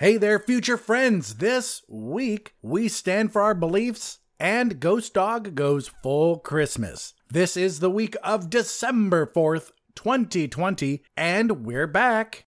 Hey there, future friends. This week, we stand for our beliefs, and Ghost Dog goes full Christmas. This is the week of December 4th, 2020, and we're back.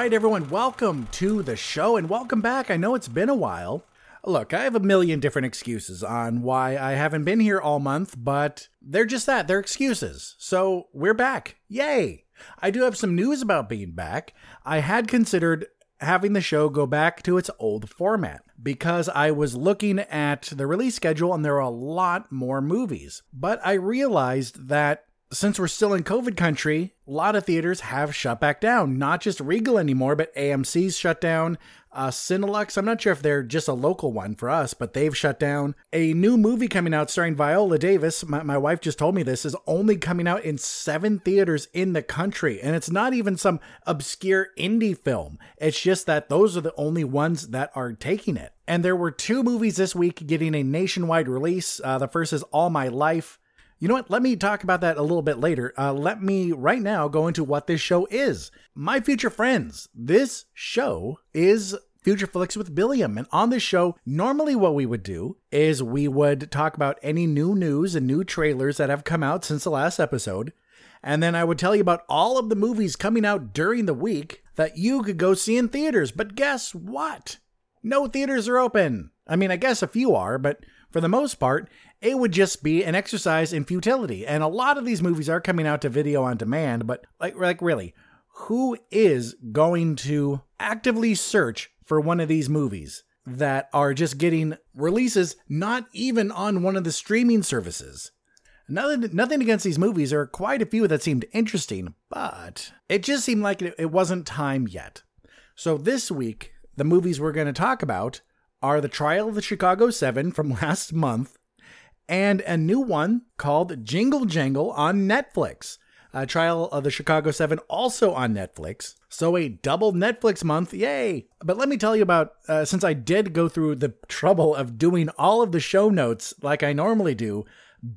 Right, everyone, welcome to the show and welcome back. I know it's been a while. Look, I have a million different excuses on why I haven't been here all month, but they're just that. They're excuses. So we're back. Yay! I do have some news about being back. I had considered having the show go back to its old format because I was looking at the release schedule and there are a lot more movies. But I realized that since we're still in COVID country, a lot of theaters have shut back down. Not just Regal anymore, but AMC's shut down. Uh, Cinelux, I'm not sure if they're just a local one for us, but they've shut down. A new movie coming out starring Viola Davis, my, my wife just told me this, is only coming out in seven theaters in the country. And it's not even some obscure indie film. It's just that those are the only ones that are taking it. And there were two movies this week getting a nationwide release. Uh, the first is All My Life. You know what? Let me talk about that a little bit later. Uh, let me right now go into what this show is. My future friends, this show is Future Flicks with Billiam. And on this show, normally what we would do is we would talk about any new news and new trailers that have come out since the last episode. And then I would tell you about all of the movies coming out during the week that you could go see in theaters. But guess what? No theaters are open. I mean, I guess a few are, but for the most part, it would just be an exercise in futility. And a lot of these movies are coming out to video on demand, but like like really, who is going to actively search for one of these movies that are just getting releases not even on one of the streaming services? Nothing, nothing against these movies. There are quite a few that seemed interesting, but it just seemed like it, it wasn't time yet. So this week, the movies we're going to talk about are The Trial of the Chicago Seven from last month, and a new one called Jingle Jangle on Netflix. A Trial of the Chicago 7 also on Netflix. So a double Netflix month, yay! But let me tell you about, uh, since I did go through the trouble of doing all of the show notes like I normally do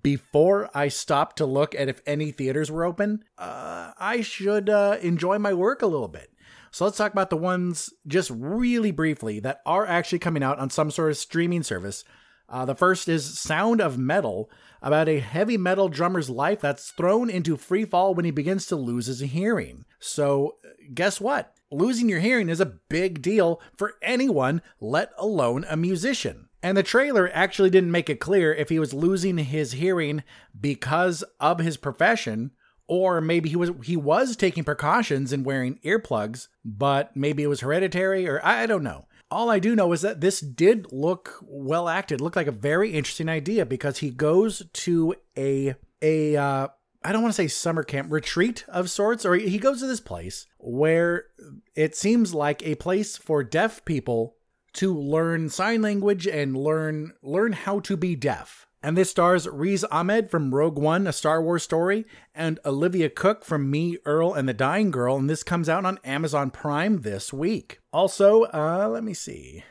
before I stopped to look at if any theaters were open, uh, I should uh, enjoy my work a little bit. So let's talk about the ones just really briefly that are actually coming out on some sort of streaming service uh, the first is Sound of Metal, about a heavy metal drummer's life that's thrown into free fall when he begins to lose his hearing. So, guess what? Losing your hearing is a big deal for anyone, let alone a musician. And the trailer actually didn't make it clear if he was losing his hearing because of his profession or maybe he was he was taking precautions and wearing earplugs, but maybe it was hereditary or I, I don't know all I do know is that this did look well acted. Looked like a very interesting idea because he goes to a a uh, I don't want to say summer camp retreat of sorts, or he goes to this place where it seems like a place for deaf people to learn sign language and learn learn how to be deaf. And this stars Riz Ahmed from Rogue One, a Star Wars story, and Olivia Cooke from Me, Earl, and the Dying Girl. And this comes out on Amazon Prime this week. Also, uh, let me see.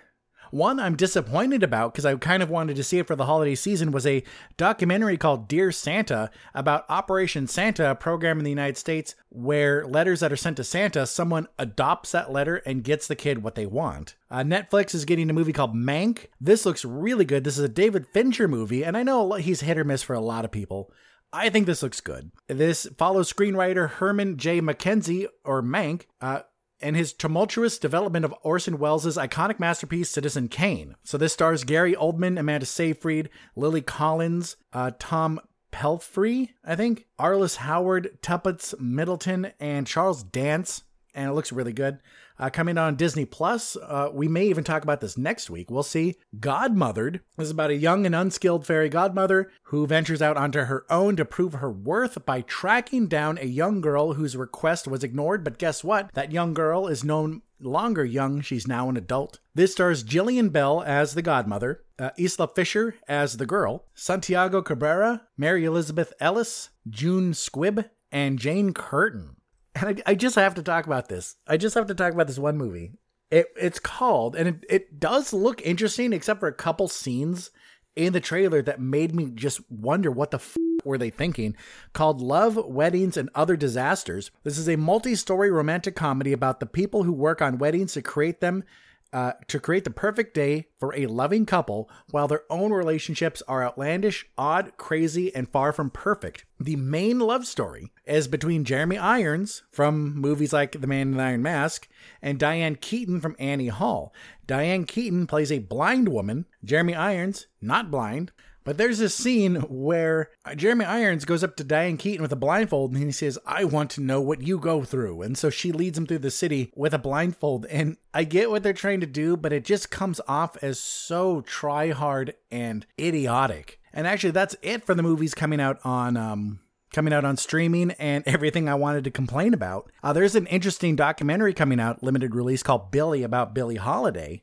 One I'm disappointed about because I kind of wanted to see it for the holiday season was a documentary called Dear Santa about Operation Santa, a program in the United States where letters that are sent to Santa, someone adopts that letter and gets the kid what they want. Uh, Netflix is getting a movie called Mank. This looks really good. This is a David Fincher movie, and I know he's hit or miss for a lot of people. I think this looks good. This follows screenwriter Herman J. Mankiewicz, or Mank, uh, and his tumultuous development of Orson Welles' iconic masterpiece, Citizen Kane. So this stars Gary Oldman, Amanda Seyfried, Lily Collins, uh, Tom Pelphrey, I think, Arliss Howard, Tuppence Middleton, and Charles Dance. And it looks really good. Uh, coming on Disney Plus, uh, we may even talk about this next week. We'll see. Godmothered is about a young and unskilled fairy godmother who ventures out onto her own to prove her worth by tracking down a young girl whose request was ignored. But guess what? That young girl is no longer young. She's now an adult. This stars Jillian Bell as the godmother, uh, Isla Fisher as the girl, Santiago Cabrera, Mary Elizabeth Ellis, June Squibb, and Jane Curtin and I, I, just have to talk about this. I just have to talk about this one movie. It, it's called, and it, it does look interesting, except for a couple scenes in the trailer that made me just wonder what the f- were they thinking. Called Love, Weddings, and Other Disasters. This is a multi story romantic comedy about the people who work on weddings to create them uh, to create the perfect day for a loving couple while their own relationships are outlandish, odd, crazy, and far from perfect. The main love story is between Jeremy Irons from movies like The Man in the Iron Mask and Diane Keaton from Annie Hall. Diane Keaton plays a blind woman, Jeremy Irons, not blind, but there's this scene where Jeremy Irons goes up to Diane Keaton with a blindfold and he says, I want to know what you go through. And so she leads him through the city with a blindfold. And I get what they're trying to do, but it just comes off as so try hard and idiotic. And actually, that's it for the movies coming out on um, coming out on streaming and everything I wanted to complain about. Uh, there's an interesting documentary coming out, limited release called Billie about Billie Holiday.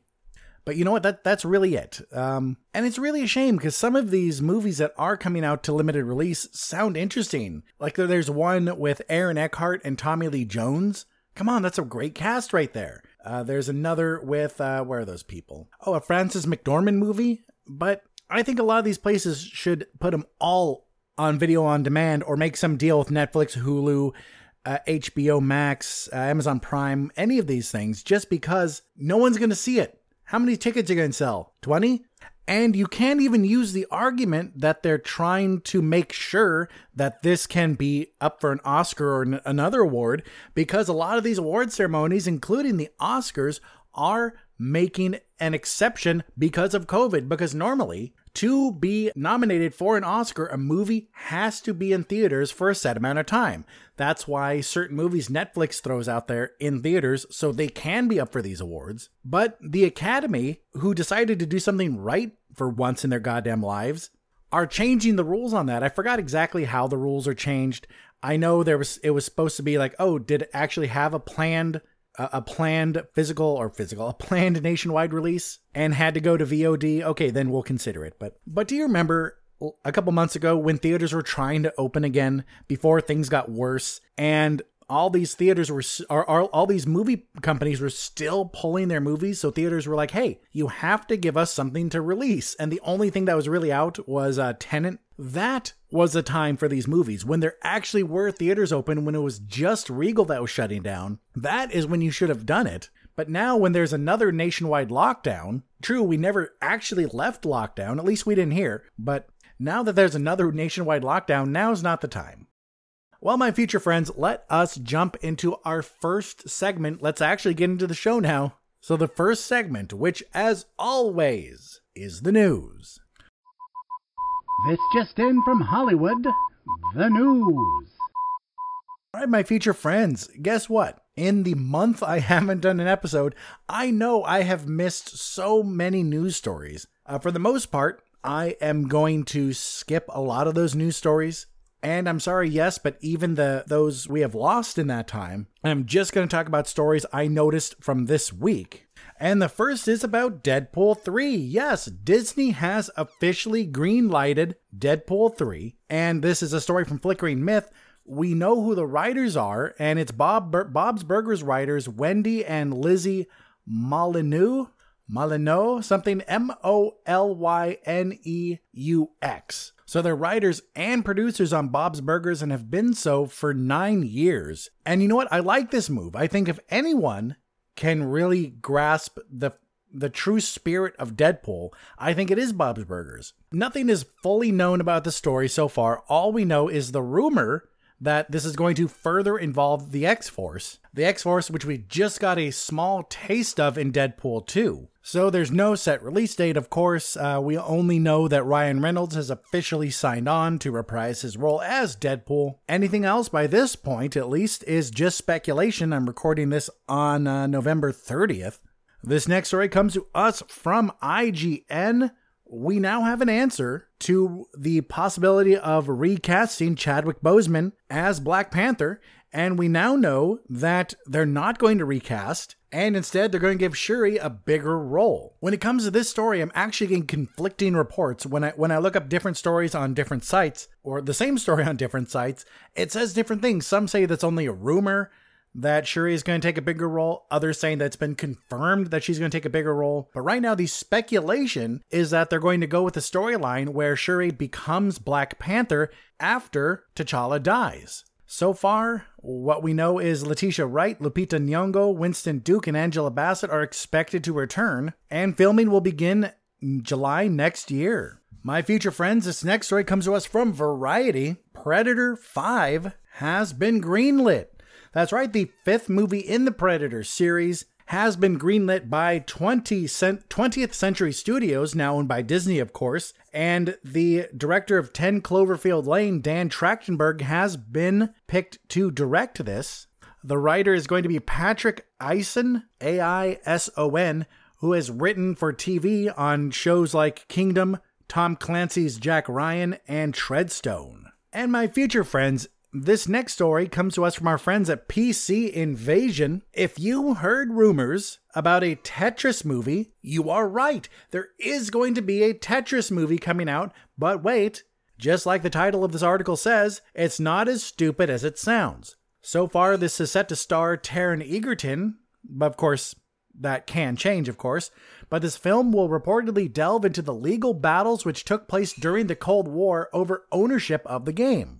But you know what? That that's really it. Um, and it's really a shame because some of these movies that are coming out to limited release sound interesting. Like there's one with Aaron Eckhart and Tommy Lee Jones. Come on, that's a great cast right there. Uh, there's another with uh, where are those people? Oh, a Frances McDormand movie. But I think a lot of these places should put them all on video on demand or make some deal with Netflix, Hulu, uh, HBO Max, uh, Amazon Prime, any of these things, just because no one's going to see it. How many tickets are going to sell? 20? And you can't even use the argument that they're trying to make sure that this can be up for an Oscar or n- another award because a lot of these award ceremonies, including the Oscars, are making an exception because of COVID. Because normally, to be nominated for an Oscar, a movie has to be in theaters for a set amount of time. That's why certain movies Netflix throws out there in theaters so they can be up for these awards. But the Academy, who decided to do something right for once in their goddamn lives, are changing the rules on that. I forgot exactly how the rules are changed. I know there was it was supposed to be like, oh, did it actually have a planned a planned physical or physical, a planned nationwide release and had to go to VOD, okay, then we'll consider it. But but do you remember a couple months ago when theaters were trying to open again before things got worse and all these theaters were are, all these movie companies were still pulling their movies so theaters were like hey you have to give us something to release and the only thing that was really out was uh, Tenet that was a time for these movies when there actually were theaters open when it was just Regal that was shutting down. That is when you should have done it. But now, when there's another nationwide lockdown, true, we never actually left lockdown, at least we didn't hear, but now that there's another nationwide lockdown, now's not the time. Well, my future friends, let us jump into our first segment. Let's actually get into the show now. So, the first segment, which as always is the news. This just in from Hollywood, the news. All right, my future friends, guess what? In the month I haven't done an episode, I know I have missed so many news stories. Uh, for the most part, I am going to skip a lot of those news stories. And I'm sorry, yes, but even the those we have lost in that time, I'm just going to talk about stories I noticed from this week. And the first is about Deadpool 3. Yes, Disney has officially green-lighted Deadpool 3, and this is a story from Flickering Myth. We know who the writers are, and it's Bob Bur- Bob's Burgers writers Wendy and Lizzie Molyneux. Molyneux, something M O L Y N E U X. So they're writers and producers on Bob's Burgers and have been so for nine years. And you know what? I like this move. I think if anyone can really grasp the the true spirit of Deadpool, I think it is Bob's Burgers. Nothing is fully known about the story so far. All we know is the rumor that this is going to further involve the X Force. The X Force, which we just got a small taste of in Deadpool 2. So there's no set release date, of course. Uh, we only know that Ryan Reynolds has officially signed on to reprise his role as Deadpool. Anything else by this point, at least, is just speculation. I'm recording this on uh, November 30th. This next story comes to us from IGN we now have an answer to the possibility of recasting Chadwick Boseman as Black Panther, and we now know that they're not going to recast, and instead they're going to give Shuri a bigger role. When it comes to this story, I'm actually getting conflicting reports. When I when I look up different stories on different sites, or the same story on different sites, it says different things. Some say that's only a rumor that Shuri is going to take a bigger role. Others saying that it's been confirmed that she's going to take a bigger role. But right now, the speculation is that they're going to go with a storyline where Shuri becomes Black Panther after T'Challa dies. So far, what we know is Letitia Wright, Lupita Nyong'o, Winston Duke, and Angela Bassett are expected to return, and filming will begin July next year. My future friends, this next story comes to us from Variety. Predator 5 has been greenlit. That's right, the fifth movie in the Predator series has been greenlit by 20 cent- 20th Century Studios, now owned by Disney, of course, and the director of 10 Cloverfield Lane, Dan Trachtenberg, has been picked to direct this. The writer is going to be Patrick Aison, A I S O N, who has written for TV on shows like Kingdom, Tom Clancy's Jack Ryan, and Treadstone. And my future friends, this next story comes to us from our friends at PC Invasion. If you heard rumors about a Tetris movie, you are right. There is going to be a Tetris movie coming out, but wait, just like the title of this article says, it's not as stupid as it sounds. So far, this is set to star Taron Egerton, but of course, that can change, of course. But this film will reportedly delve into the legal battles which took place during the Cold War over ownership of the game.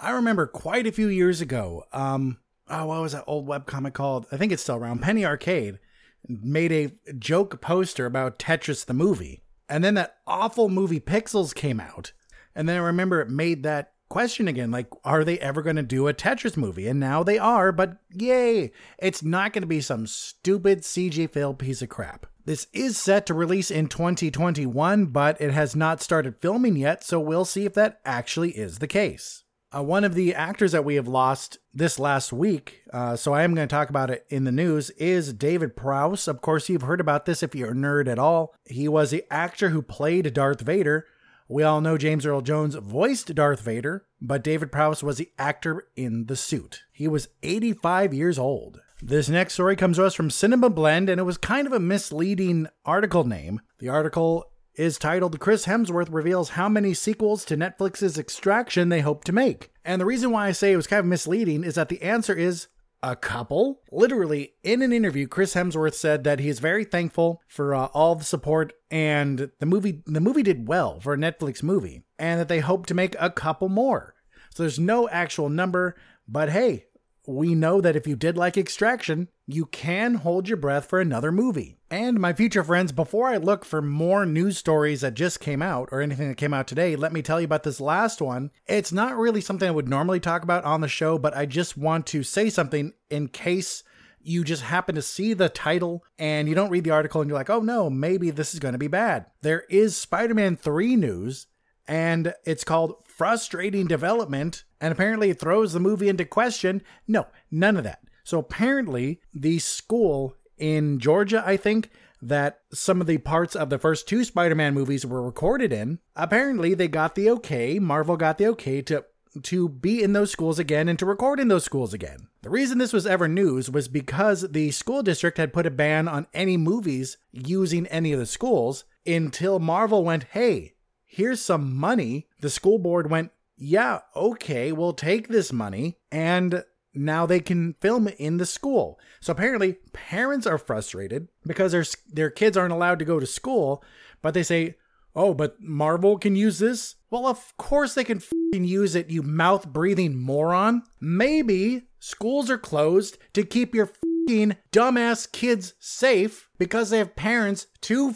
I remember quite a few years ago, um, oh, what was that old webcomic called? I think it's still around. Penny Arcade made a joke poster about Tetris the movie. And then that awful movie Pixels came out. And then I remember it made that question again like, are they ever going to do a Tetris movie? And now they are, but yay, it's not going to be some stupid CG fail piece of crap. This is set to release in 2021, but it has not started filming yet, so we'll see if that actually is the case. Uh, one of the actors that we have lost this last week, uh, so I am going to talk about it in the news, is David Prowse. Of course, you've heard about this if you're a nerd at all. He was the actor who played Darth Vader. We all know James Earl Jones voiced Darth Vader, but David Prowse was the actor in the suit. He was 85 years old. This next story comes to us from Cinema Blend, and it was kind of a misleading article name. The article is titled Chris Hemsworth reveals how many sequels to Netflix's Extraction they hope to make. And the reason why I say it was kind of misleading is that the answer is a couple. Literally, in an interview, Chris Hemsworth said that he is very thankful for uh, all the support and the movie. The movie did well for a Netflix movie, and that they hope to make a couple more. So there's no actual number, but hey, we know that if you did like Extraction, you can hold your breath for another movie. And my future friends, before I look for more news stories that just came out or anything that came out today, let me tell you about this last one. It's not really something I would normally talk about on the show, but I just want to say something in case you just happen to see the title and you don't read the article and you're like, oh no, maybe this is going to be bad. There is Spider Man 3 news, and it's called Frustrating Development and apparently it throws the movie into question. No, none of that. So apparently, the school in Georgia, I think, that some of the parts of the first two Spider Man movies were recorded in, apparently they got the okay, Marvel got the okay to to be in those schools again and to record in those schools again. The reason this was ever news was because the school district had put a ban on any movies using any of the schools until Marvel went, hey, here's some money. The school board went, yeah, okay, we'll take this money and now they can film in the school. So apparently, parents are frustrated because their their kids aren't allowed to go to school, but they say, "Oh, but Marvel can use this." Well, of course they can use it, you mouth breathing moron. Maybe schools are closed to keep your dumbass kids safe because they have parents too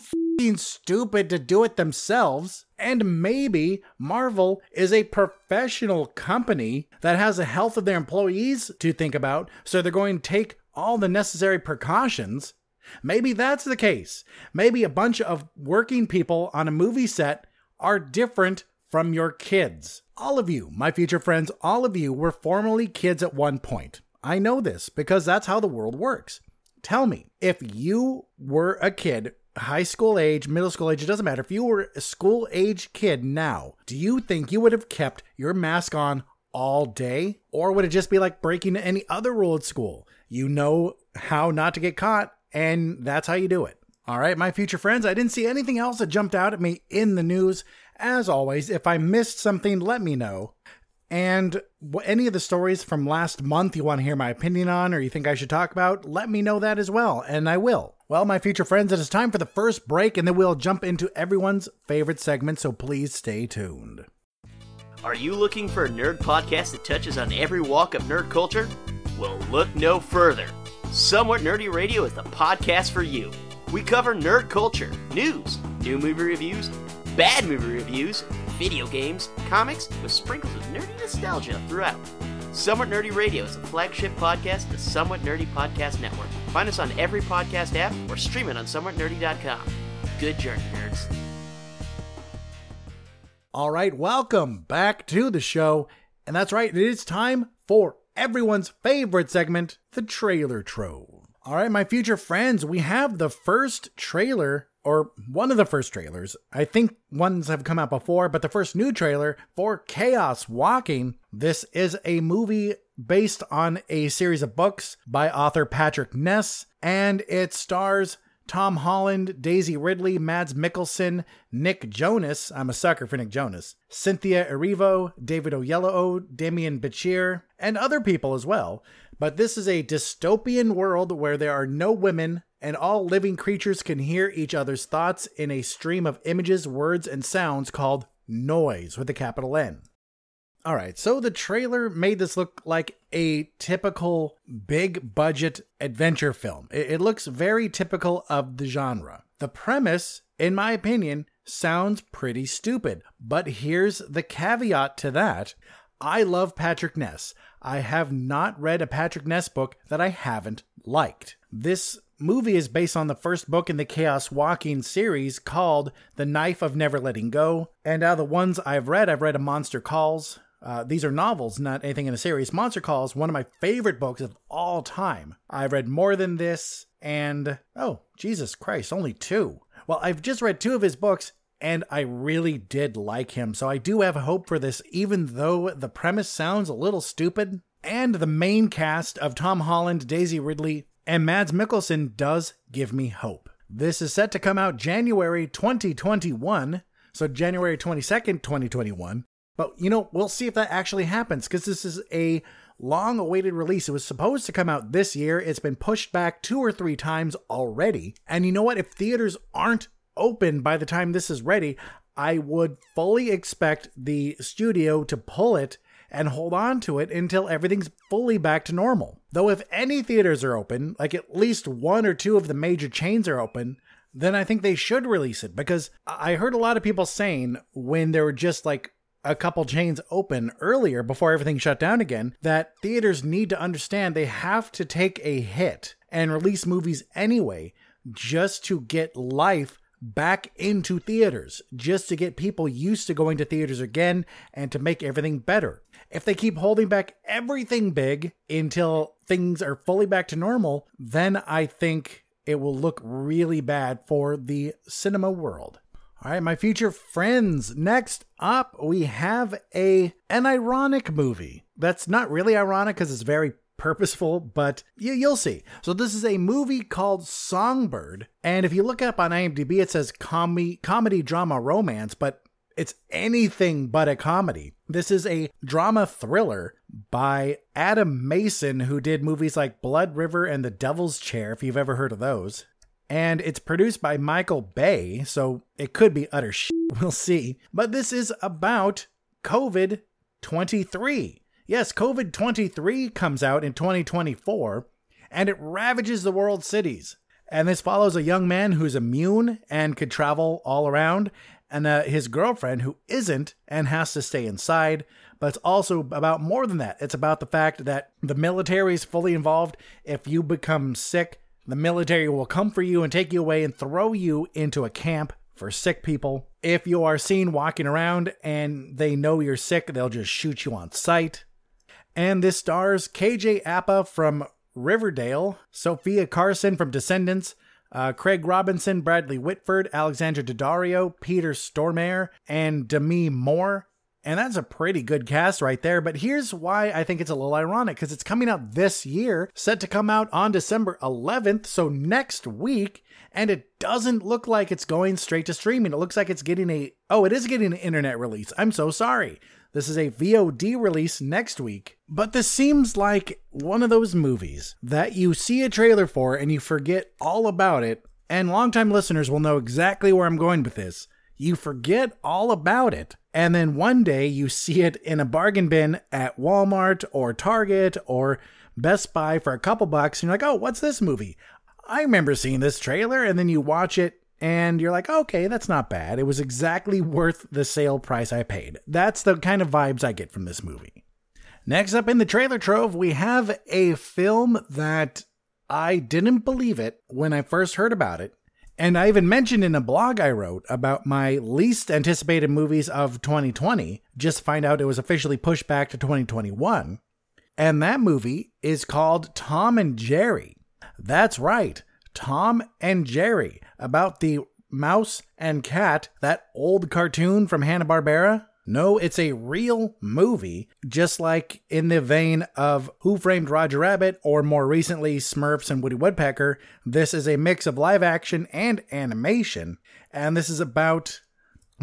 stupid to do it themselves. And maybe Marvel is a professional company that has the health of their employees to think about, so they're going to take all the necessary precautions. Maybe that's the case. Maybe a bunch of working people on a movie set are different from your kids. All of you, my future friends, all of you were formerly kids at one point. I know this because that's how the world works. Tell me, if you were a kid, high school age, middle school age, it doesn't matter. If you were a school age kid now, do you think you would have kept your mask on all day? Or would it just be like breaking any other rule at school? You know how not to get caught, and that's how you do it. All right, my future friends, I didn't see anything else that jumped out at me in the news. As always, if I missed something, let me know. And any of the stories from last month you want to hear my opinion on or you think I should talk about, let me know that as well, and I will. Well, my future friends, it is time for the first break, and then we'll jump into everyone's favorite segment, so please stay tuned. Are you looking for a nerd podcast that touches on every walk of nerd culture? Well, look no further. Somewhat Nerdy Radio is the podcast for you. We cover nerd culture, news, new movie reviews, bad movie reviews, video games, comics, with sprinkles of nerdy nostalgia throughout. Somewhat Nerdy Radio is a flagship podcast of the Somewhat Nerdy Podcast Network. Find us on every podcast app or stream it on somewhatnerdy.com. Good journey, nerds. All right, welcome back to the show. And that's right, it is time for everyone's favorite segment, the trailer trove. All right, my future friends, we have the first trailer, or one of the first trailers. I think ones have come out before, but the first new trailer for Chaos Walking. This is a movie based on a series of books by author Patrick Ness, and it stars Tom Holland, Daisy Ridley, Mads Mikkelsen, Nick Jonas. I'm a sucker for Nick Jonas. Cynthia Erivo, David Oyelowo, Demian Bichir, and other people as well. But this is a dystopian world where there are no women and all living creatures can hear each other's thoughts in a stream of images, words, and sounds called noise with a capital N. All right, so the trailer made this look like a typical big budget adventure film. It, it, looks very typical of the genre. The premise, in my opinion, sounds pretty stupid, but here's the caveat to that. I love Patrick Ness. I have not read a Patrick Ness book that I haven't liked. This movie is based on the first book in the Chaos Walking series called The Knife of Never Letting Go. And out of the ones I've read, I've read A Monster Calls, uh, these are novels, not anything in a series. Monster Calls, one of my favorite books of all time. I've read more than this, and oh, Jesus Christ, only two. Well, I've just read two of his books, and I really did like him. So I do have hope for this, even though the premise sounds a little stupid. And the main cast of Tom Holland, Daisy Ridley, and Mads Mikkelsen does give me hope. This is set to come out January 2021, so January 22nd, 2021. But, you know, we'll see if that actually happens because this is a long awaited release. It was supposed to come out this year. It's been pushed back two or three times already. And you know what? If theaters aren't open by the time this is ready, I would fully expect the studio to pull it and hold on to it until everything's fully back to normal. Though, if any theaters are open, like at least one or two of the major chains are open, then I think they should release it because I heard a lot of people saying when there were just like a couple chains open earlier before everything shut down again that theaters need to understand they have to take a hit and release movies anyway just to get life back into theaters, just to get people used to going to theaters again and to make everything better. If they keep holding back everything big until things are fully back to normal, then I think it will look really bad for the cinema world. All right, my future friends. Next up, we have a an ironic movie. That's not really ironic because it's very purposeful, but you, you'll see. So this is a movie called Songbird, and if you look up on IMDb, it says comedy, comedy, drama, romance, but it's anything but a comedy. This is a drama thriller by Adam Mason, who did movies like Blood River and The Devil's Chair, if you've ever heard of those and it's produced by Michael Bay, so it could be utter shit. We'll see. But this is about COVID 23. Yes, COVID 23 comes out in 2024, and it ravages the world cities. And this follows a young man who's immune and could travel all around, and uh, his girlfriend who isn't and has to stay inside. But it's also about more than that. It's about the fact that the military is fully involved. If you become sick, the military will come for you and take you away and throw you into a camp for sick people. If you are seen walking around and they know you're sick, they'll just shoot you on sight. And this stars KJ Apa from Riverdale, Sofia Carson from Descendants, uh, Craig Robinson, Bradley Whitford, Alexandra Daddario, Peter Stormare, and Demi Moore. And that's a pretty good cast right there. But here's why I think it's a little ironic because it's coming out this year, set to come out on December 11th, so next week. And it doesn't look like it's going straight to streaming. It looks like it's getting a, oh, it is getting an internet release. I'm so sorry. This is a VOD release next week. But this seems like one of those movies that you see a trailer for and you forget all about it. And longtime listeners will know exactly where I'm going with this. You forget all about it and then one day you see it in a bargain bin at Walmart or Target or Best Buy for a couple bucks, and you're like, oh, what's this movie? I remember seeing this trailer, and then you watch it and you're like, okay, that's not bad. It was exactly worth the sale price I paid. That's the kind of vibes I get from this movie. Next up in the trailer trove, we have a film that I didn't believe it when I first heard about it. And I even mentioned in a blog I wrote about my least anticipated movies of 2020, just find out it was officially pushed back to 2021. And that movie is called Tom and Jerry. That's right, Tom and Jerry, about the mouse and cat, that old cartoon from Hanna-Barbera. No, it's a real movie, just like in the vein of Who Framed Roger Rabbit or more recently Smurfs and Woody Woodpecker. This is a mix of live action and animation, and this is about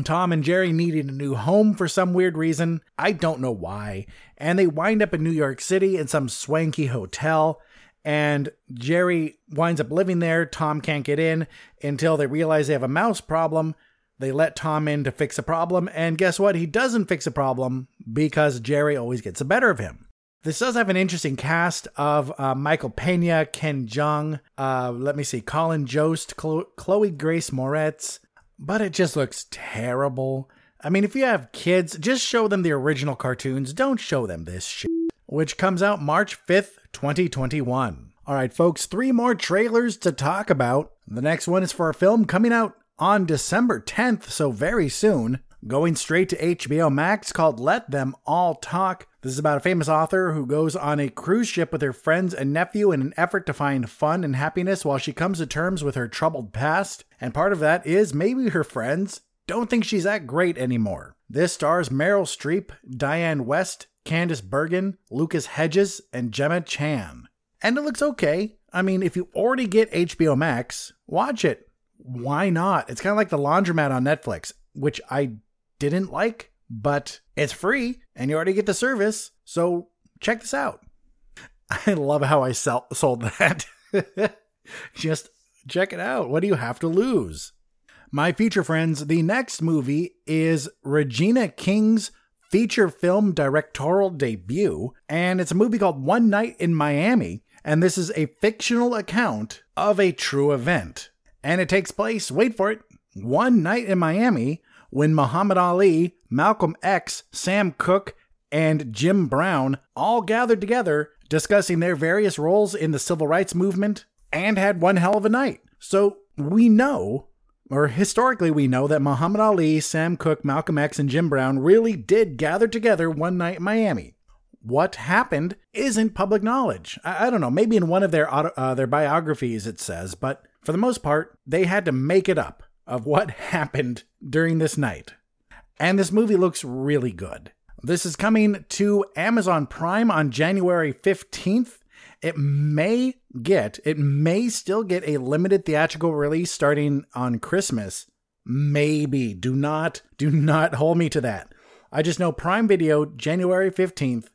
Tom and Jerry needing a new home for some weird reason. I don't know why. And they wind up in New York City in some swanky hotel. And Jerry winds up living there. Tom can't get in until they realize they have a mouse problem. They let Tom in to fix a problem, and guess what? He doesn't fix a problem because Jerry always gets the better of him. This does have an interesting cast of uh, Michael Pena, Ken Jeong, uh, let me see, Colin Jost, Chloe, Chloe Grace Moretz, but it just looks terrible. I mean, if you have kids, just show them the original cartoons. Don't show them this shit. Which comes out March 5th, 2021. All right, folks, three more trailers to talk about. The next one is for a film coming out on December 10th, so very soon, going straight to HBO Max called Let Them All Talk. This is about a famous author who goes on a cruise ship with her friends and nephew in an effort to find fun and happiness while she comes to terms with her troubled past. And part of that is maybe her friends don't think she's that great anymore. This stars Meryl Streep, Dianne Wiest, Candice Bergen, Lucas Hedges, and Gemma Chan. And it looks okay. I mean, if you already get HBO Max, watch it why not? It's kind of like the laundromat on Netflix, which I didn't like, but it's free and you already get the service. So check this out. I love how I sell- sold that. Just check it out. What do you have to lose? My feature friends, the next movie is Regina King's feature film directorial debut, and it's a movie called One Night in Miami, and this is a fictional account of a true event. And it takes place, wait for it, one night in Miami when Muhammad Ali, Malcolm X, Sam Cooke, and Jim Brown all gathered together discussing their various roles in the civil rights movement and had one hell of a night. So we know, or historically we know, that Muhammad Ali, Sam Cooke, Malcolm X, and Jim Brown really did gather together one night in Miami. What happened isn't public knowledge. I, I don't know. Maybe in one of their auto, uh, their biographies it says, but for the most part, they had to make it up of what happened during this night. And this movie looks really good. This is coming to Amazon Prime on January 15th. It may get, it may still get a limited theatrical release starting on Christmas. Maybe. Do not, do not hold me to that. I just know Prime Video, January 15th,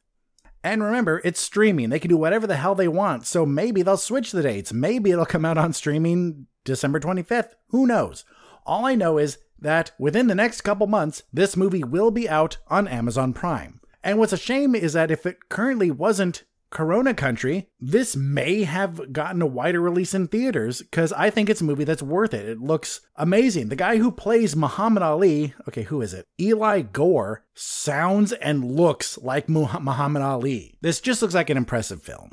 and remember, it's streaming. They can do whatever the hell they want. So maybe they'll switch the dates. Maybe it'll come out on streaming December 25th. Who knows? All I know is that within the next couple months, this movie will be out on Amazon Prime. And what's a shame is that if it currently wasn't Corona Country, this may have gotten a wider release in theaters because I think it's a movie that's worth it. It looks amazing. The guy who plays Muhammad Ali, okay, who is it? Eli Goree, sounds and looks like Muhammad Ali. This just looks like an impressive film.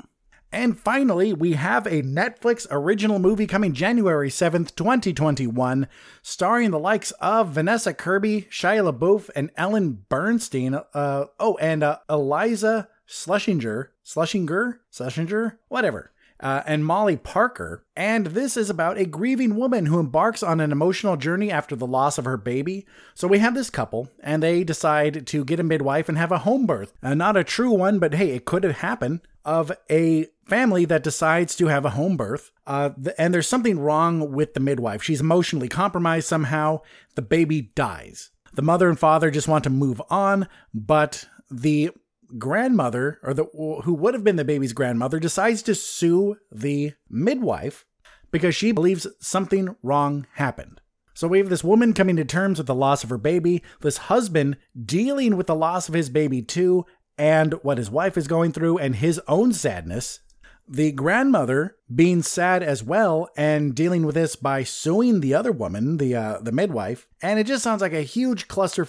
And finally, we have a Netflix original movie coming January 7th, 2021, starring the likes of Vanessa Kirby, Shia LaBeouf, and Ellen Burstyn. Uh, oh, and uh, Iliza Shlesinger, Shlesinger, Shlesinger, whatever. Uh, and Molly Parker. And this is about a grieving woman who embarks on an emotional journey after the loss of her baby. So we have this couple, and they decide to get a midwife and have a home birth. Uh, not a true one, but hey, it could have happened. Of a family that decides to have a home birth. Uh, th- and there's something wrong with the midwife. She's emotionally compromised somehow. The baby dies. The mother and father just want to move on, but the grandmother, or the who would have been the baby's grandmother, decides to sue the midwife because she believes something wrong happened. So we have this woman coming to terms with the loss of her baby, this husband dealing with the loss of his baby too, and what his wife is going through, and his own sadness. The grandmother being sad as well and dealing with this by suing the other woman, the uh, the midwife, and it just sounds like a huge cluster.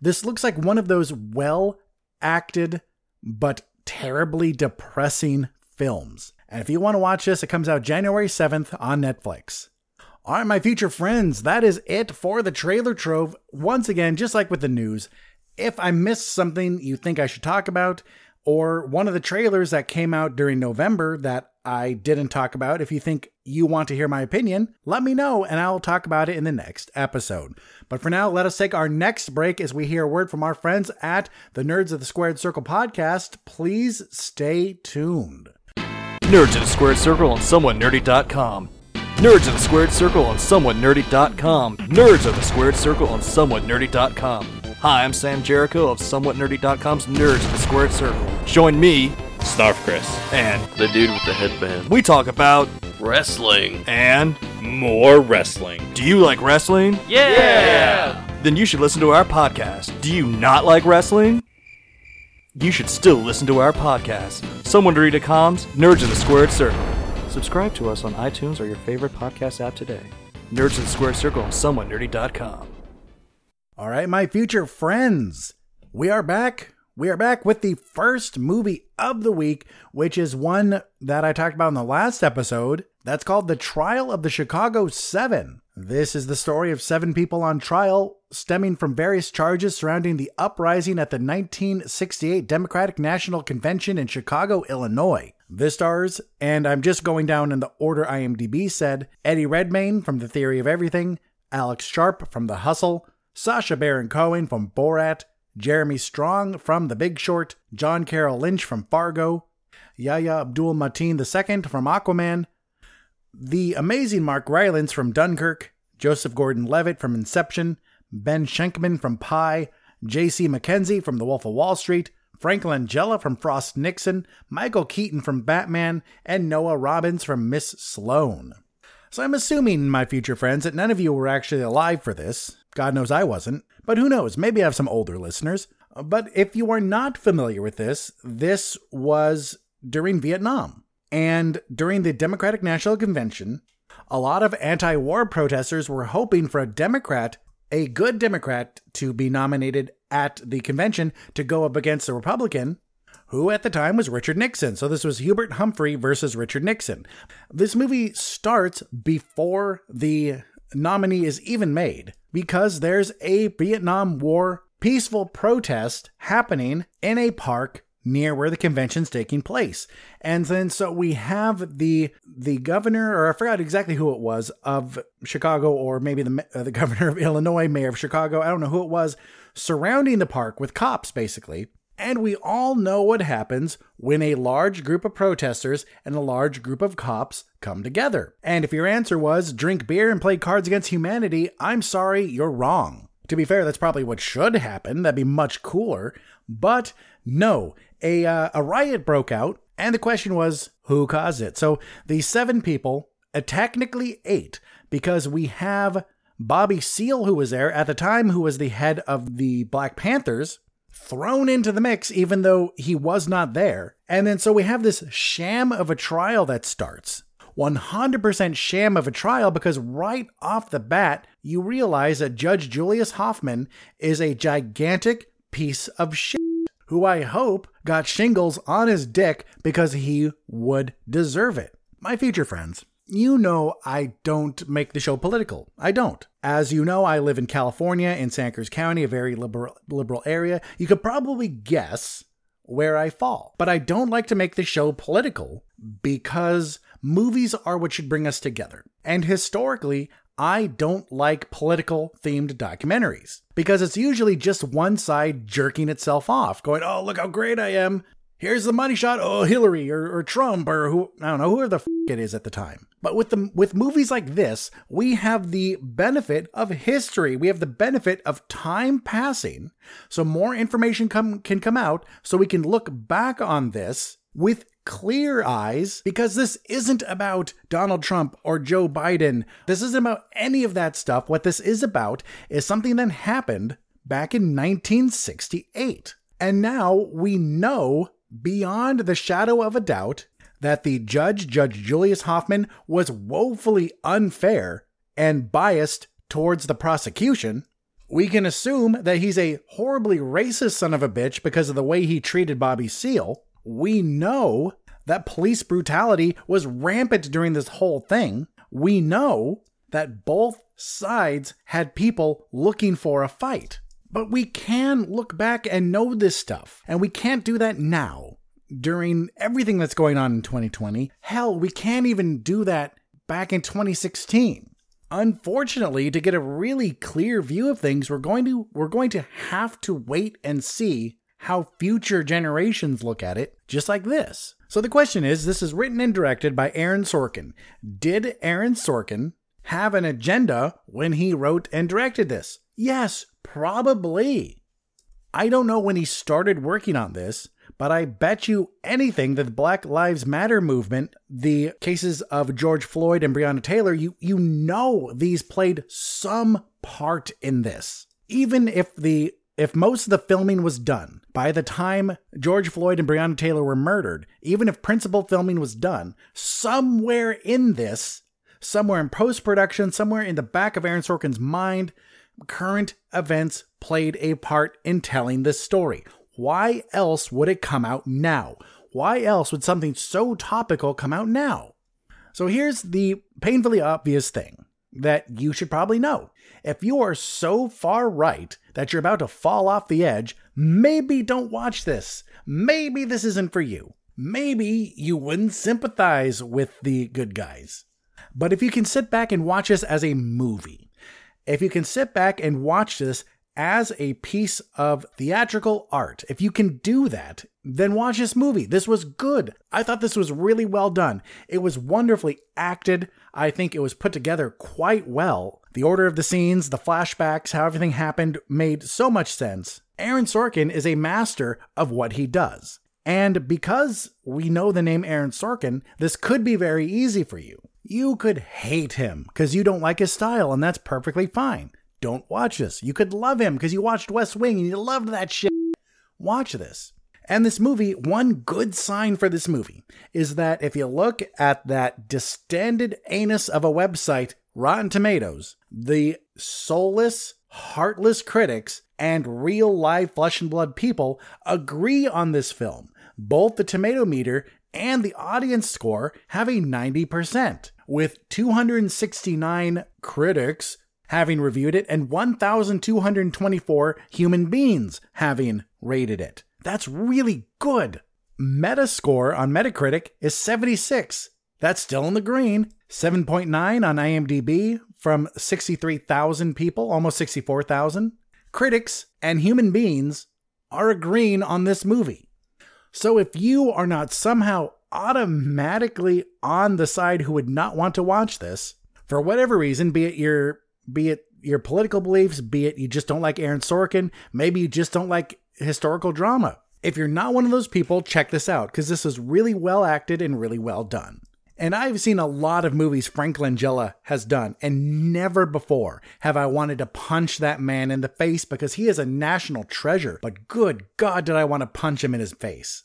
This looks like one of those well acted but terribly depressing films. And if you want to watch this, it comes out January 7th on Netflix. All right, my future friends, that is it for the trailer trove. Once again, just like with the news, if I missed something you think I should talk about, or one of the trailers that came out during November that I didn't talk about, if you think you want to hear my opinion, let me know and I'll talk about it in the next episode. But for now, let us take our next break as we hear a word from our friends at the Nerds of the Squared Circle podcast. Please stay tuned. Nerds of the Squared Circle on SomewhatNerdy.com. Nerds of the Squared Circle on SomewhatNerdy.com. Nerds of the Squared Circle on SomewhatNerdy.com. Hi, I'm Sam Jericho of SomewhatNerdy.com's Nerds of the Squared Circle. Join me, Snarf Chris. and The dude with the headband. we talk about Wrestling. and More wrestling. do you like wrestling? Yeah! Then you should listen to our podcast. Do you not like wrestling? You should still listen to our podcast. SomewhatNerdy.com's Nerds of the Squared Circle. Subscribe to us on iTunes or your favorite podcast app today. Nerds of the Squared Circle on SomewhatNerdy.com. All right, my future friends, we are back. We are back with the first movie of the week, which is one that I talked about in the last episode. That's called The Trial of the Chicago Seven. This is the story of seven people on trial stemming from various charges surrounding the uprising at the 1968 Democratic National Convention in Chicago, Illinois. This stars, and I'm just going down in the order IMDb said Eddie Redmayne from The Theory of Everything, Alex Sharp from The Hustle, Sacha Baron Cohen from Borat, Jeremy Strong from The Big Short, John Carroll Lynch from Fargo, Yahya Abdul Mateen II from Aquaman, the amazing Mark Rylance from Dunkirk, Joseph Gordon Levitt from Inception, Ben Shenkman from Pi, J.C. MacKenzie from The Wolf of Wall Street, Frank Langella from Frost Nixon, Michael Keaton from Batman, and Noah Robbins from Miss Sloane. So I'm assuming, my future friends, that none of you were actually alive for this. God knows I wasn't. But who knows? Maybe I have some older listeners. But if you are not familiar with this, this was during Vietnam. And during the Democratic National Convention, a lot of anti war protesters were hoping for a Democrat, a good Democrat, to be nominated at the convention to go up against a Republican who at the time was Richard Nixon. So this was Hubert Humphrey versus Richard Nixon. This movie starts before the nominee is even made because there's a Vietnam War peaceful protest happening in a park near where the convention's taking place. And then so we have the the governor or I forgot exactly who it was of Chicago or maybe the uh, the governor of Illinois, mayor of Chicago, I don't know who it was, surrounding the park with cops basically. And we all know what happens when a large group of protesters and a large group of cops come together. And if your answer was drink beer and play cards against humanity, I'm sorry, you're wrong. To be fair, that's probably what should happen. That'd be much cooler. But no, a, uh, a riot broke out, and the question was who caused it? So the seven people, uh, technically eight, because we have Bobby Seale, who was there at the time, who was the head of the Black Panthers thrown into the mix even though he was not there. And then so we have this sham of a trial that starts. 100% sham of a trial because right off the bat, you realize that Judge Julius Hoffman is a gigantic piece of shit who I hope got shingles on his dick because he would deserve it. My future friends, you know I don't make the show political. I don't. As you know, I live in California in San Cruz County, a very liberal liberal area. You could probably guess where I fall. But I don't like to make the show political because movies are what should bring us together. And historically, I don't like political themed documentaries because it's usually just one side jerking itself off, going, oh, look how great I am. Here's the money shot. Oh, Hillary or, or Trump or who, I don't know, whoever the f it is at the time. But with the with movies like this, we have the benefit of history. We have the benefit of time passing, so more information come can come out, so we can look back on this with clear eyes because this isn't about Donald Trump or Joe Biden. This isn't about any of that stuff. What this is about is something that happened back in 1968. And now we know beyond the shadow of a doubt that the judge, Judge Julius Hoffman, was woefully unfair and biased towards the prosecution. We can assume that he's a horribly racist son of a bitch because of the way he treated Bobby Seale we know that police brutality was rampant during this whole thing. We know that both sides had people looking for a fight. But we can look back and know this stuff, and we can't do that now during everything that's going on in 2020. Hell, we can't even do that back in 2016. Unfortunately, to get a really clear view of things, we're going to we're going to have to wait and see how future generations look at it, just like this. So the question is this is written and directed by Aaron Sorkin. Did Aaron Sorkin have an agenda when he wrote and directed this? Yes, probably. I don't know when he started working on this, but I bet you anything that the Black Lives Matter movement, the cases of George Floyd and Breonna Taylor, you you know these played some part in this. Even if the if most of the filming was done by the time George Floyd and Breonna Taylor were murdered, even if principal filming was done, somewhere in this, somewhere in post production, somewhere in the back of Aaron Sorkin's mind, current events played a part in telling this story. Why else would it come out now? Why else would something so topical come out now? So here's the painfully obvious thing that you should probably know. If you are so far right that you're about to fall off the edge, maybe don't watch this. Maybe this isn't for you. Maybe you wouldn't sympathize with the good guys. But if you can sit back and watch this as a movie, if you can sit back and watch this as a piece of theatrical art. If you can do that, then watch this movie. This was good. I thought this was really well done. It was wonderfully acted. I think it was put together quite well. The order of the scenes, the flashbacks, how everything happened made so much sense. Aaron Sorkin is a master of what he does. And because we know the name Aaron Sorkin, this could be very easy for you. You could hate him because you don't like his style, and that's perfectly fine don't watch this. You could love him because you watched West Wing and you loved that shit. Watch this. And this movie, one good sign for this movie is that if you look at that distended anus of a website, Rotten Tomatoes, the soulless, heartless critics and real live flesh and blood people agree on this film. Both the tomato meter and the audience score have a 90%, with 269 critics having reviewed it and 1,224 human beings having rated it. That's really good. Metascore on Metacritic is 76. That's still in the green. 7.9 on IMDb from 63,000 people, almost 64,000. Critics and human beings are agreeing on this movie. So if you are not somehow automatically on the side who would not want to watch this, for whatever reason, be it your be it your political beliefs, be it you just don't like Aaron Sorkin, maybe you just don't like historical drama. If you're not one of those people, check this out because this is really well acted and really well done. And I've seen a lot of movies Frank Langella has done, and never before have I wanted to punch that man in the face because he is a national treasure. But good God, did I want to punch him in his face.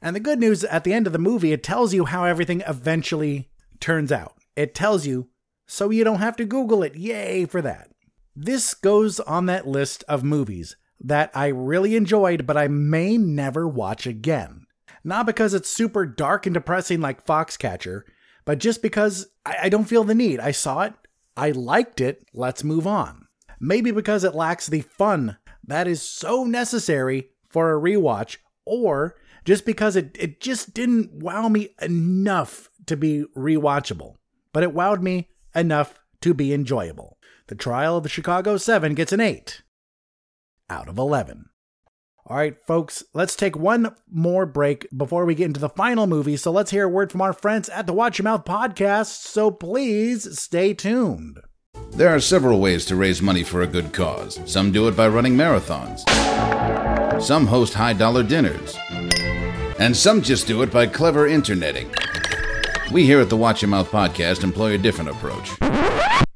And the good news at the end of the movie, it tells you how everything eventually turns out. It tells you so you don't have to Google it. Yay for that. This goes on that list of movies that I really enjoyed, but I may never watch again. Not because it's super dark and depressing like Foxcatcher, but just because I, don't feel the need. I saw it, I liked it, let's move on. Maybe because it lacks the fun that is so necessary for a rewatch, or just because it, it just didn't wow me enough to be rewatchable. But it wowed me enough to be enjoyable. The Trial of the Chicago 7 gets an 8 out of 11. All right, folks, let's take one more break before we get into the final movie. So let's hear a word from our friends at the Watch Your Mouth podcast. So please stay tuned. There are several ways to raise money for a good cause. Some do it by running marathons, some host high dollar dinners, and some just do it by clever interneting. We here at the Watch Your Mouth podcast employ a different approach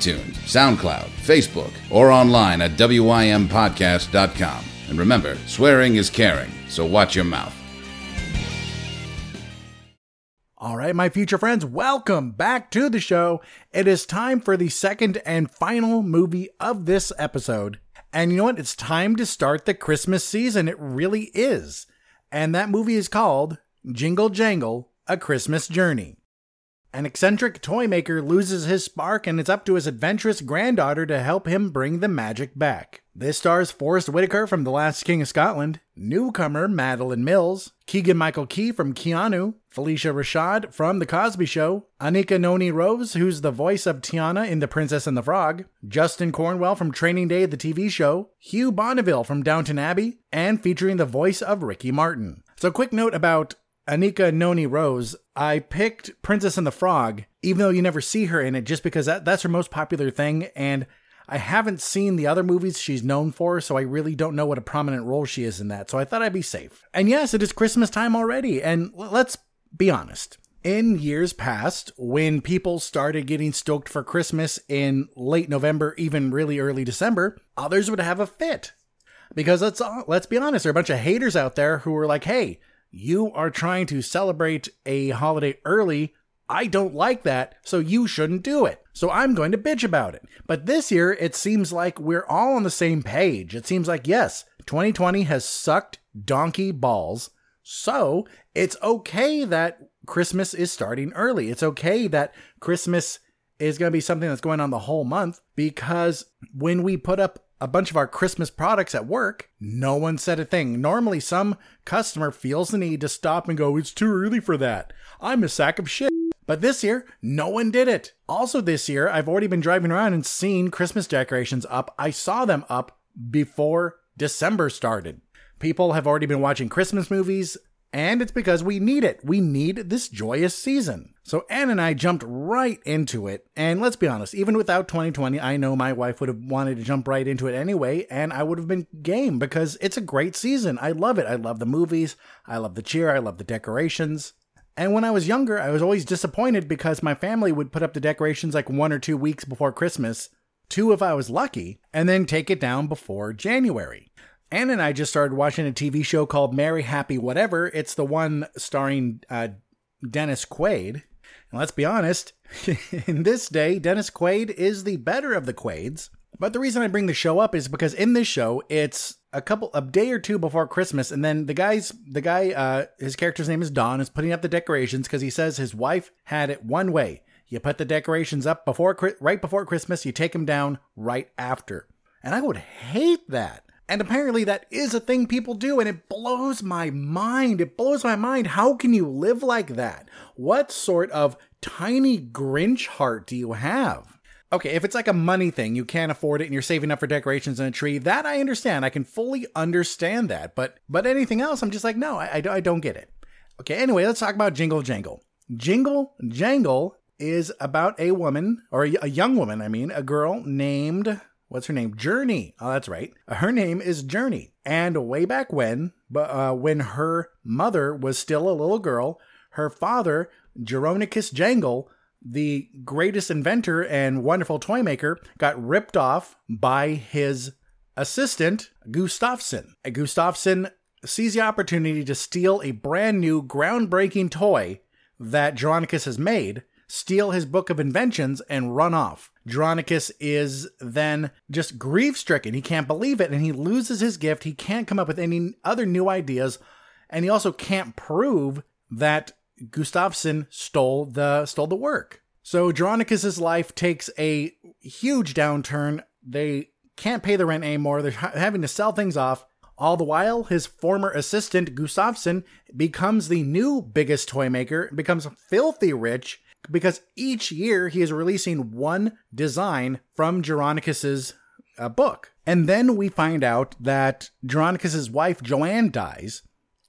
SoundCloud, Facebook, or online at WYMPodcast.com. And remember, swearing is caring, so watch your mouth. All right, my future friends, welcome back to the show. It is time for the second and final movie of this episode. And you know what? It's time to start the Christmas season. It really is. And that movie is called Jingle Jangle A Christmas Journey. An eccentric toy maker loses his spark, and it's up to his adventurous granddaughter to help him bring the magic back. This stars Forest Whitaker from The Last King of Scotland, newcomer Madalen Mills, Keegan Michael Key from Keanu, Phylicia Rashad from The Cosby Show, Anika Noni Rose, who's the voice of Tiana in The Princess and the Frog, Justin Cornwell from Training Day, the TV show, Hugh Bonneville from Downton Abbey, and featuring the voice of Ricky Martin. So, quick note about Anika Noni Rose, I picked Princess and the Frog, even though you never see her in it, just because that, that's her most popular thing. And I haven't seen the other movies she's known for, so I really don't know what a prominent role she is in that. So I thought I'd be safe. And yes, it is Christmas time already. And let's be honest. In years past, when people started getting stoked for Christmas in late November, even really early December, others would have a fit. Because let's let's be honest, there are a bunch of haters out there who are like, "Hey, you are trying to celebrate a holiday early. I don't like that, so you shouldn't do it. So I'm going to bitch about it. But this year, it seems like we're all on the same page. It seems like, yes, 2020 has sucked donkey balls. So it's okay that Christmas is starting early. It's okay that Christmas is going to be something that's going on the whole month because when we put up a bunch of our Christmas products at work, no one said a thing. Normally, some customer feels the need to stop and go, It's too early for that. I'm a sack of shit. But this year, no one did it. Also, this year, I've already been driving around and seen Christmas decorations up. I saw them up before December started. People have already been watching Christmas movies, and it's because we need it. We need this joyous season. So Anne and I jumped right into it. And let's be honest, even without 2020, I know my wife would have wanted to jump right into it anyway, and I would have been game because it's a great season. I love it. I love the movies, I love the cheer, I love the decorations. And when I was younger, I was always disappointed because my family would put up the decorations like one or two weeks before Christmas, two if I was lucky, and then take it down before January. Anne and I just started watching a TV show called Merry Happy Whatever. It's the one starring uh, Dennis Quaid. And let's be honest, in this day, Dennis Quaid is the better of the Quaids. But the reason I bring the show up is because in this show, it's a couple a day or two before Christmas, and then the guy's the guy, uh, his character's name is Don, is putting up the decorations because he says his wife had it one way: you put the decorations up before right before Christmas, you take them down right after. And I would hate that And apparently that is a thing people do, and it blows my mind. It blows my mind. How can you live like that? What sort of tiny Grinch heart do you have? Okay, if it's like a money thing, you can't afford it and you're saving up for decorations in a tree, that I understand. I can fully understand that. But but anything else, I'm just like, no, I, I don't get it. Okay, anyway, let's talk about Jingle Jangle. Jingle Jangle is about a woman, or a, a young woman, I mean, a girl named what's her name? Journey. Oh, that's right. Her name is Journey. And way back when, uh, when her mother was still a little girl, her father, Jeronicus Jangle, the greatest inventor and wonderful toy maker, got ripped off by his assistant, Gustafson. Gustafson sees the opportunity to steal a brand new, groundbreaking toy that Jeronicus has made, steal his book of inventions, and run off. Jeronicus is then just grief stricken. He can't believe it and he loses his gift. He can't come up with any other new ideas. And he also can't prove that Gustafson stole the stole the work. So Jeronicus's life takes a huge downturn. They can't pay the rent anymore. They're having to sell things off. All the while, his former assistant Gustafson becomes the new biggest toy maker, becomes filthy rich, because each year he is releasing one design from Jeronicus's uh, book. And then we find out that Jeronicus's wife Joanne dies,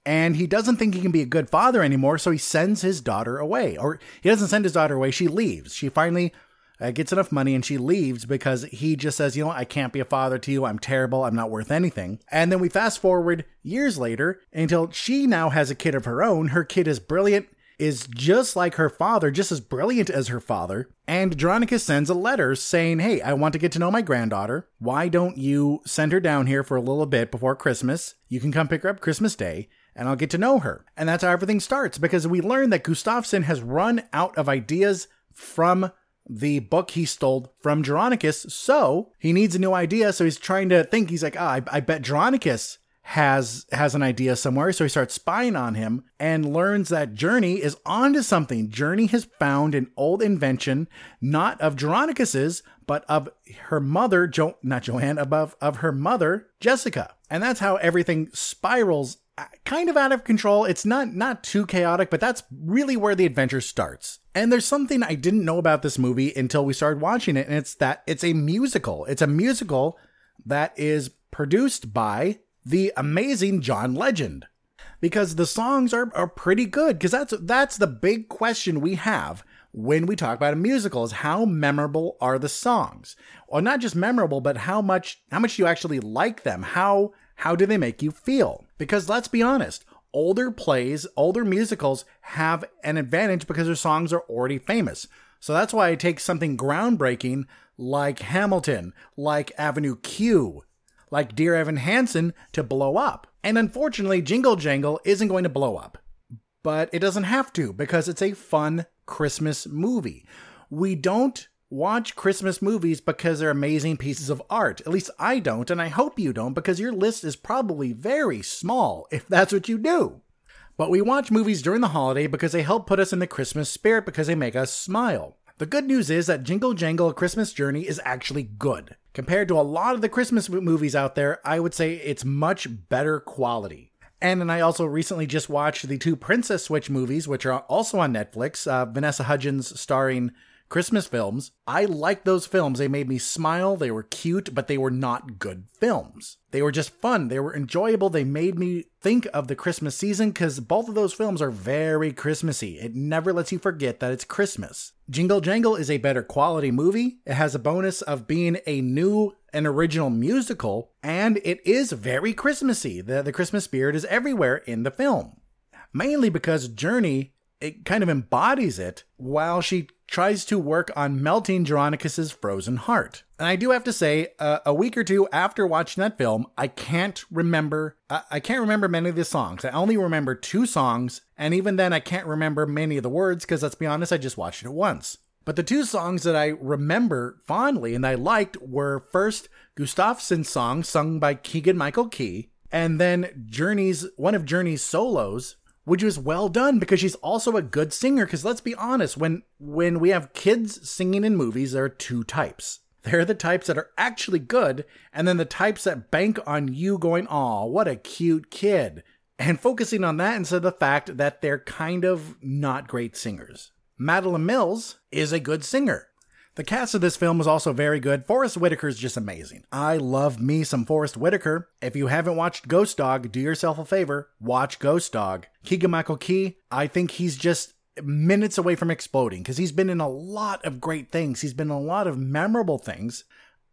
and he doesn't think he can be a good father anymore, so he sends his daughter away. Or he doesn't send his daughter away, she leaves. She finally uh, gets enough money and she leaves because he just says, you know, I can't be a father to you. I'm terrible. I'm not worth anything. And then we fast forward years later until she now has a kid of her own. Her kid is brilliant is just like her father, just as brilliant as her father. And Jeronicus sends a letter saying, Hey, I want to get to know my granddaughter. Why don't you send her down here for a little bit before Christmas? You can come pick her up Christmas Day and I'll get to know her. And that's how everything starts because we learn that Gustafson has run out of ideas from the book he stole from Jeronicus. So he needs a new idea. So he's trying to think. He's like, ah, I, I bet Jeronicus has has an idea somewhere. So he starts spying on him and learns that journey is onto something. Journey has found an old invention not of jeronicus's but of her mother jo- not joanne above of her mother jessica. And that's how everything spirals uh, kind of out of control. It's not not too chaotic but that's really where the adventure starts. And there's something i didn't know about this movie until we started watching it and it's that it's a musical. It's a musical that is produced by the amazing John Legend. Because the songs are, are pretty good, because that's that's the big question we have when we talk about a musical is how memorable are the songs? Or not just memorable, but how much how much do you actually like them? How how do they make you feel? Because let's be honest, older plays, older musicals have an advantage because their songs are already famous. So that's why I take something groundbreaking like Hamilton, like Avenue Q, like Dear Evan Hansen to blow up. And unfortunately, Jingle Jangle isn't going to blow up. But it doesn't have to because it's a fun Christmas movie. We don't watch Christmas movies because they're amazing pieces of art. At least I don't, and I hope you don't because your list is probably very small if that's what you do. But we watch movies during the holiday because they help put us in the Christmas spirit because they make us smile. The good news is that Jingle Jangle Christmas Journey is actually good. Compared to a lot of the Christmas movies out there, I would say it's much better quality. And, then I also recently just watched the two Princess Switch movies, which are also on Netflix. Uh, Vanessa Hudgens starring Christmas films. I liked those films. They made me smile. They were cute, but they were not good films. They were just fun. They were enjoyable. They made me think of the Christmas season because both of those films are very Christmassy. It never lets you forget that it's Christmas. Jingle Jangle is a better quality movie. It has a bonus of being a new and original musical, and it is very Christmassy. The, the Christmas spirit is everywhere in the film. Mainly because Journey it kind of embodies it while she tries to work on melting Jeronicus's frozen heart. And I do have to say, uh, a week or two after watching that film, I can't remember. I-, I can't remember many of the songs. I only remember two songs, and even then, I can't remember many of the words because, let's be honest, I just watched it once. But the two songs that I remember fondly and I liked were first Gustafson's song sung by Keegan Michael Key, and then Journey's one of Journey's solos which was well done because she's also a good singer. Because let's be honest, when when we have kids singing in movies, there are two types. They're the types that are actually good, and then the types that bank on you going, aw, what a cute kid, and focusing on that instead of the fact that they're kind of not great singers. Madalen Mills is a good singer. The cast of this film was also very good. Forest Whitaker is just amazing. I love me some Forest Whitaker. If you haven't watched Ghost Dog, do yourself a favor, watch Ghost Dog. Keegan Michael Key, I think he's just minutes away from exploding because he's been in a lot of great things. He's been in a lot of memorable things.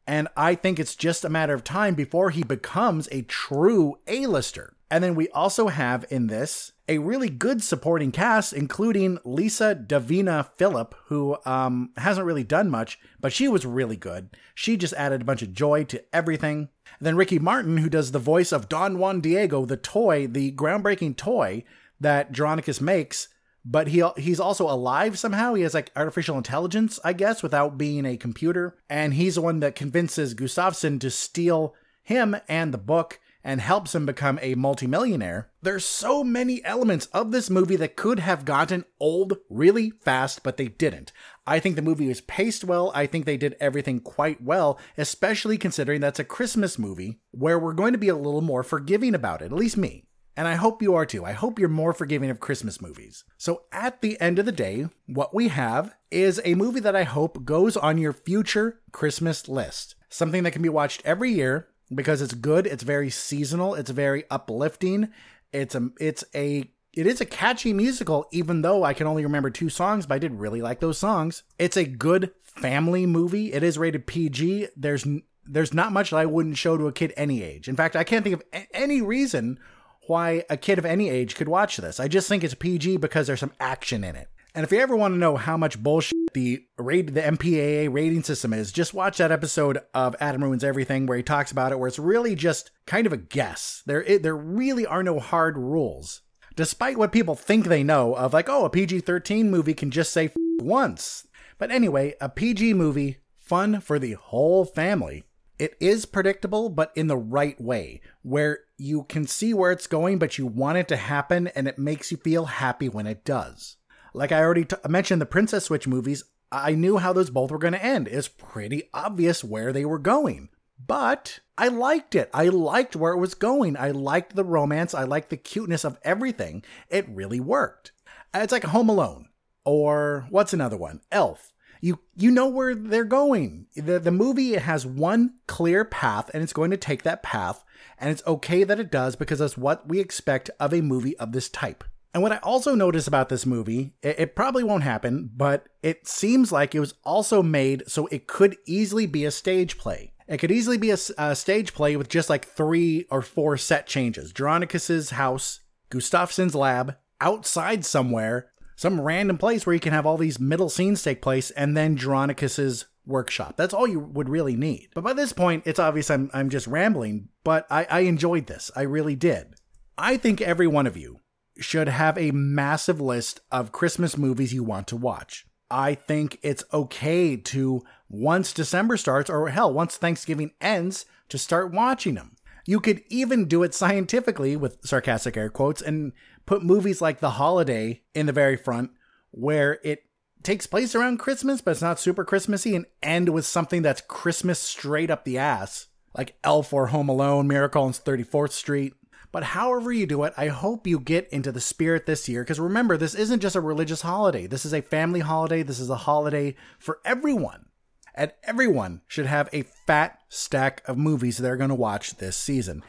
And I think it's just a matter of time before he becomes a true A-lister. And then we also have in this a really good supporting cast, including Lisa Davina Phillip, who um, hasn't really done much, but she was really good. She just added a bunch of joy to everything. And then Ricky Martin, who does the voice of Don Juan Diego, the toy, the groundbreaking toy that Dronicus makes, but he he's also alive somehow. He has like artificial intelligence, I guess, without being a computer. And he's the one that convinces Gustafson to steal him and the book and helps him become a multimillionaire. There's so many elements of this movie that could have gotten old really fast, but they didn't. I think the movie was paced well. I think they did everything quite well, especially considering that's a Christmas movie where we're going to be a little more forgiving about it, at least me. And I hope you are too. I hope you're more forgiving of Christmas movies. So at the end of the day, what we have is a movie that I hope goes on your future Christmas list. Something that can be watched every year because it's good, it's very seasonal, it's very uplifting. It's a it's a it is a catchy musical even though I can only remember two songs, but I did really like those songs. It's a good family movie. It is rated PG. There's there's not much that I wouldn't show to a kid any age. In fact, I can't think of any reason why a kid of any age could watch this. I just think it's PG because there's some action in it. And if you ever want to know how much bullshit the rate the MPAA rating system is, just watch that episode of Adam Ruins Everything where he talks about it, where it's really just kind of a guess. There, it, there really are no hard rules. Despite what people think they know of, like, oh, a PG 13 movie can just say once. But anyway, a PG movie, fun for the whole family. It is predictable, but in the right way, where you can see where it's going, but you want it to happen, and it makes you feel happy when it does. Like I already t- mentioned, the Princess Switch movies, I knew how those both were going to end. It's pretty obvious where they were going. But I liked it. I liked where it was going. I liked the romance. I liked the cuteness of everything. It really worked. It's like Home Alone. Or what's another one? Elf. You you know where they're going. The the movie has one clear path and it's going to take that path and it's okay that it does because that's what we expect of a movie of this type. And what I also notice about this movie, it, it, probably won't happen, but it seems like it was also made so it could easily be a stage play. It could easily be a, a stage play with just like three or four set changes. Dronicus's house, Gustafson's lab, outside somewhere, some random place where you can have all these middle scenes take place, and then Dronicus's workshop. That's all you would really need. But by this point, it's obvious I'm, I'm just rambling, but I, I enjoyed this. I really did. I think every one of you should have a massive list of Christmas movies you want to watch. I think it's okay to, once December starts, or hell, once Thanksgiving ends, to start watching them. You could even do it scientifically with sarcastic air quotes and put movies like The Holiday in the very front, where it takes place around Christmas, but it's not super Christmassy, and end with something that's Christmas straight up the ass, like Elf or Home Alone, Miracle on 34th Street. But however you do it, I hope you get into the spirit this year because remember, this isn't just a religious holiday. This is a family holiday. This is a holiday for everyone. And everyone should have a fat stack of movies they're going to watch this season.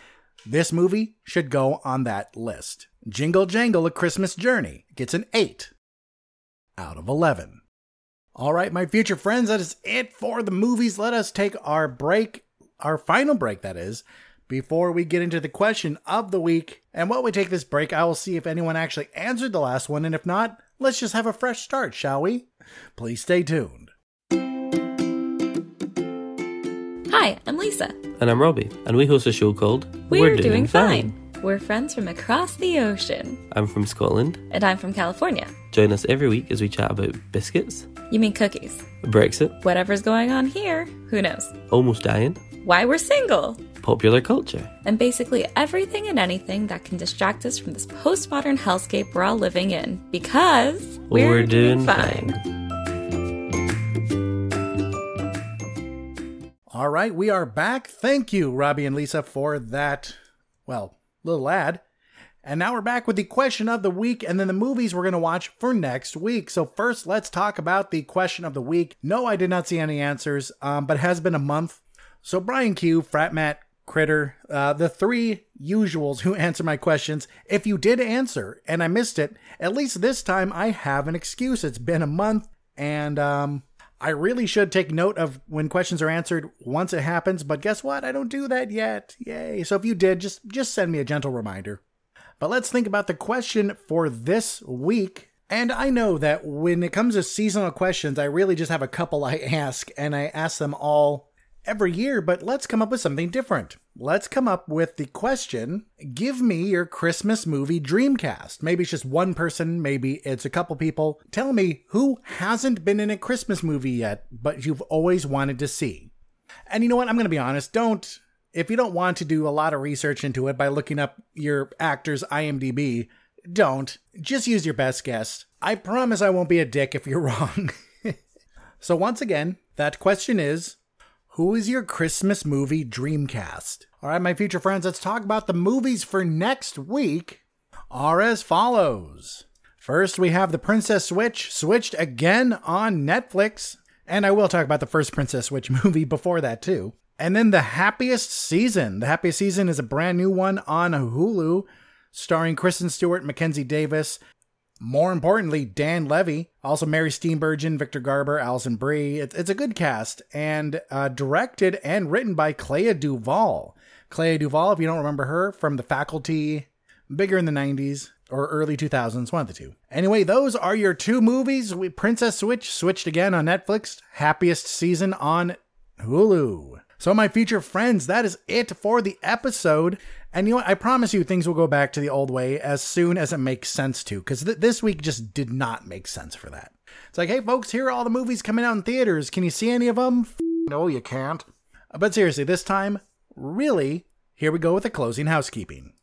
This movie should go on that list. Jingle Jangle A Christmas Journey gets an 8 out of 11. All right, my future friends, that is it for the movies. Let us take our break, our final break, that is. Before we get into the question of the week, and while we take this break, I will see if anyone actually answered the last one, and if not, let's just have a fresh start, shall we? Please stay tuned. Hi, I'm Lisa. And I'm Robbie, and we host a show called We're, We're doing, doing fine. fine. We're friends from across the ocean. I'm from Scotland. And I'm from California. Join us every week as we chat about biscuits. You mean cookies? Brexit. Whatever's going on here, who knows? Almost dying. Why we're single popular culture, and basically everything and anything that can distract us from this postmodern hellscape we're all living in because we're, we're doing, doing fine. All right, we are back. Thank you, Robbie and Lisa, for that, well, little ad. And now we're back with the question of the week and then the movies we're going to watch for next week. So, first, let's talk about the question of the week. No, I did not see any answers, um, but it has been a month. So, Brian Q, Frat Matt, Critter, uh, the three usuals who answer my questions. If you did answer and I missed it, at least this time I have an excuse. It's been a month and um, I really should take note of when questions are answered once it happens, but guess what? I don't do that yet. Yay. So if you did, just just send me a gentle reminder. But let's think about the question for this week. And I know that when it comes to seasonal questions, I really just have a couple I ask, and I ask them all every year, but let's come up with something different. Let's come up with the question Give me your Christmas movie dreamcast. Maybe it's just one person, maybe it's a couple people. Tell me who hasn't been in a Christmas movie yet, but you've always wanted to see. And you know what? I'm going to be honest. Don't if you don't want to do a lot of research into it by looking up your actor's IMDb, don't. Just use your best guess. I promise I won't be a dick if you're wrong. so, once again, that question is Who is your Christmas movie dreamcast? All right, my future friends, let's talk about the movies for next week. Are as follows. First, we have The Princess Switch, switched again on Netflix. And I will talk about the first Princess Switch movie before that, too. And then The Happiest Season. The Happiest Season is a brand new one on Hulu, starring Kristen Stewart, Mackenzie Davis. More importantly, Dan Levy, also Mary Steenburgen, Victor Garber, Alison Brie. It's, it's a good cast, and uh, directed and written by Clea Duvall. Clea Duvall, if you don't remember her, from The Faculty, bigger in the 90s or early 2000s, one of the two. Anyway, those are your two movies. We, Princess Switch switched again on Netflix, Happiest Season on Hulu. So, my future friends, that is it for the episode. And you know what? I promise you things will go back to the old way as soon as it makes sense to, because th- this week just did not make sense for that. It's like, hey, folks, here are all the movies coming out in theaters. Can you see any of them? No, you can't. But seriously, this time, really, here we go with the closing housekeeping.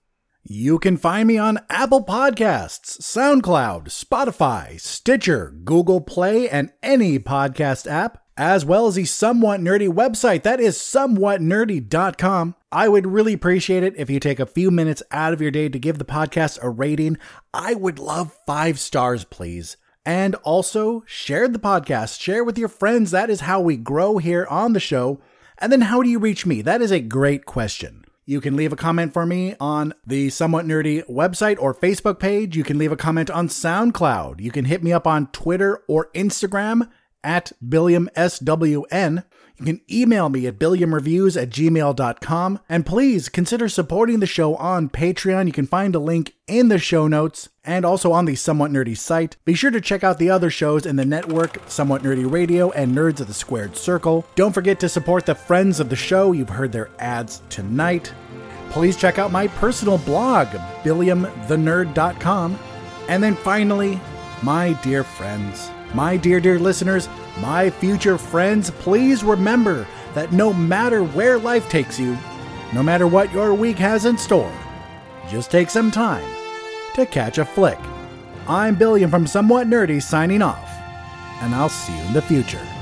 You can find me on Apple Podcasts, SoundCloud, Spotify, Stitcher, Google Play, and any podcast app as well as the Somewhat Nerdy website. That is somewhatnerdy.com. I would really appreciate it if you take a few minutes out of your day to give the podcast a rating. I would love five stars, please. And also share the podcast, share with your friends. That is how we grow here on the show. And then how do you reach me? That is a great question. You can leave a comment for me on the Somewhat Nerdy website or Facebook page. You can leave a comment on SoundCloud. You can hit me up on Twitter or Instagram at BilliamSWN. You can email me at billiamreviews at gmail.com. And please consider supporting the show on Patreon. You can find a link in the show notes and also on the Somewhat Nerdy site. Be sure to check out the other shows in the network, Somewhat Nerdy Radio and Nerds of the Squared Circle. Don't forget to support the friends of the show. You've heard their ads tonight. Please check out my personal blog, billiamthenerd.com. And then finally, my dear friends, my dear, dear listeners, my future friends, please remember that no matter where life takes you, no matter what your week has in store, just take some time to catch a flick. I'm Billiam from Somewhat Nerdy signing off, and I'll see you in the future.